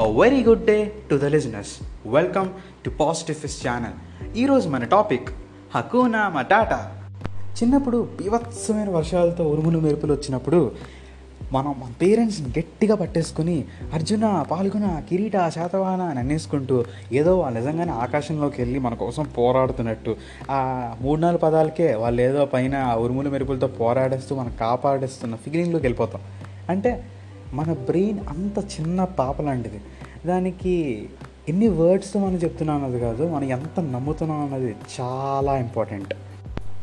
A very good day to the listeners welcome to positives channel ఈరోజు మన topic హకూనా matata. చిన్నప్పుడు బీభత్సమైన వర్షాలతో ఉరుములు మెరుపులు వచ్చినప్పుడు మనం మన పేరెంట్స్ని గట్టిగా పట్టేసుకొని అర్జున పాల్గొన కిరీట శాతవాహన అని అనేసుకుంటూ ఏదో వాళ్ళు నిజంగానే ఆకాశంలోకి వెళ్ళి మన కోసం పోరాడుతున్నట్టు ఆ మూడు నాలుగు పదాలకే వాళ్ళు ఏదో పైన ఉరుములు మెరుపులతో పోరాడేస్తూ మనం కాపాడేస్తున్న ఫీలింగ్లోకి వెళ్ళిపోతాం. అంటే మన బ్రెయిన్ అంత చిన్న పాప లాంటిది. దానికి ఎన్ని వర్డ్స్తో మనం చెప్తున్నాం అన్నది కాదు మనం ఎంత నమ్ముతున్నాం అన్నది చాలా ఇంపార్టెంట్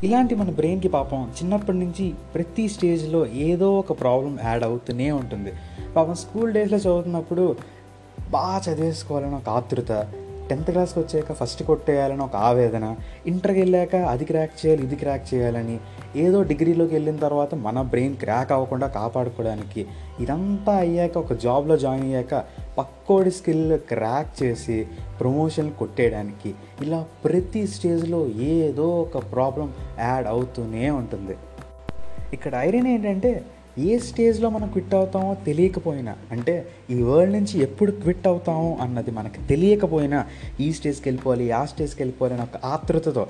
ఇలాంటి మన బ్రెయిన్కి పాపం చిన్నప్పటి నుంచి ప్రతి స్టేజ్లో ఏదో ఒక ప్రాబ్లం యాడ్ అవుతూనే ఉంటుంది. పాపం స్కూల్ డేస్లో చదువుతున్నప్పుడు బాగా చదివేసుకోవాలని ఒక ఆతృత టెన్త్ క్లాస్కి వచ్చాక ఫస్ట్ కొట్టేయాలని ఒక ఆవేదన ఇంటర్కి వెళ్ళాక అది క్రాక్ చేయాలి ఇది క్రాక్ చేయాలని ఏదో డిగ్రీలోకి వెళ్ళిన తర్వాత మన బ్రెయిన్ క్రాక్ అవ్వకుండా కాపాడుకోవడానికి ఇదంతా అయ్యాక ఒక జాబ్లో జాయిన్ అయ్యాక పక్కోడి స్కిల్ క్రాక్ చేసి ప్రమోషన్ కొట్టేయడానికి ఇలా ప్రతి స్టేజ్లో ఏదో ఒక ప్రాబ్లం యాడ్ అవుతూనే ఉంటుంది. ఇక్కడ ఐరన్ ఏంటంటే ఏ స్టేజ్లో మనం క్విట్ అవుతామో తెలియకపోయినా అంటే ఈ వరల్డ్ నుంచి ఎప్పుడు క్విట్ అవుతామో అన్నది మనకు తెలియకపోయినా ఈ స్టేజ్కి వెళ్ళిపోవాలి ఆ స్టేజ్కి వెళ్ళిపోవాలి అనే ఒక ఆతృతతో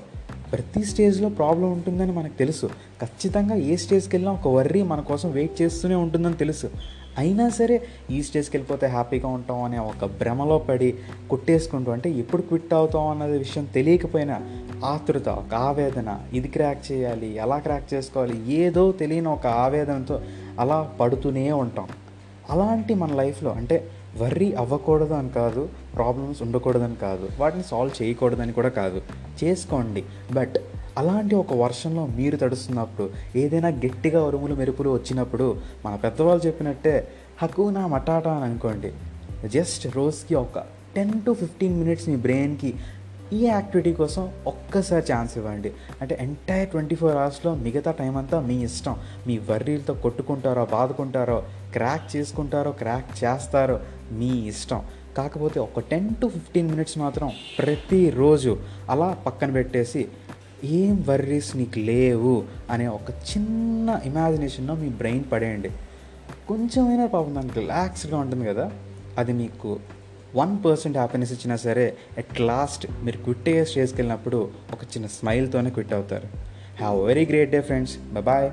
ప్రతి స్టేజ్లో ప్రాబ్లం ఉంటుందని మనకు తెలుసు. ఖచ్చితంగా ఏ స్టేజ్కి వెళ్ళినా ఒక వర్రీ మన కోసం వెయిట్ చేస్తూనే ఉంటుందని తెలుసు. అయినా సరే ఈ స్టేజ్కి వెళ్ళిపోతే హ్యాపీగా ఉంటాం అనే ఒక భ్రమలో పడి కొట్టేసుకుంటూ అంటే ఎప్పుడు క్విట్ అవుతాం అన్నది విషయం తెలియకపోయినా ఆతృత ఒక ఆవేదన ఇది క్రాక్ చేయాలి ఎలా క్రాక్ చేసుకోవాలి ఏదో తెలియని ఒక ఆవేదనతో అలా పడుతూనే ఉంటాం. అలాంటి మన లైఫ్లో అంటే వర్రీ అవ్వకూడదు అని కాదు ప్రాబ్లమ్స్ ఉండకూడదని కాదు వాటిని సాల్వ్ చేయకూడదని కూడా కాదు. చేసుకోండి. బట్ అలాంటి ఒక వర్షంలో మీరు తడుస్తున్నప్పుడు ఏదైనా గట్టిగా ఉరుములు మెరుపులు వచ్చినప్పుడు మన పెద్దవాళ్ళు చెప్పినట్టే హకునా మటాటా అని అనుకోండి. జస్ట్ రోజుకి ఒక టెన్ టు ఫిఫ్టీన్ మినిట్స్ మీ బ్రెయిన్కి ఈ యాక్టివిటీ కోసం ఒక్కసారి ఛాన్స్ ఇవ్వండి. అంటే ఎంటైర్ ట్వంటీ ఫోర్ అవర్స్లో మిగతా టైం అంతా మీ ఇష్టం. మీ వర్రీలతో కొట్టుకుంటారో బాదుకుంటారో క్రాక్ చేసుకుంటారో క్రాక్ చేస్తారో మీ ఇష్టం. కాకపోతే ఒక టెన్ టు ఫిఫ్టీన్ మినిట్స్ మాత్రం ప్రతిరోజు అలా పక్కన పెట్టేసి ఏం వర్రీస్ నీకు లేవు అనే ఒక చిన్న ఇమాజినేషన్లో మీ బ్రెయిన్ పడేయండి. కొంచెమైనా పాపం దానికి రిలాక్స్గా ఉంటుంది కదా అది మీకు వన్ పర్సెంట్ హ్యాపీనెస్ ఇచ్చినా సరే అట్ లాస్ట్ మీరు క్విట్ అయ్యే స్టేజ్కి వెళ్ళినప్పుడు ఒక చిన్న స్మైల్తోనే క్విట్ అవుతారు. Have very great day friends bye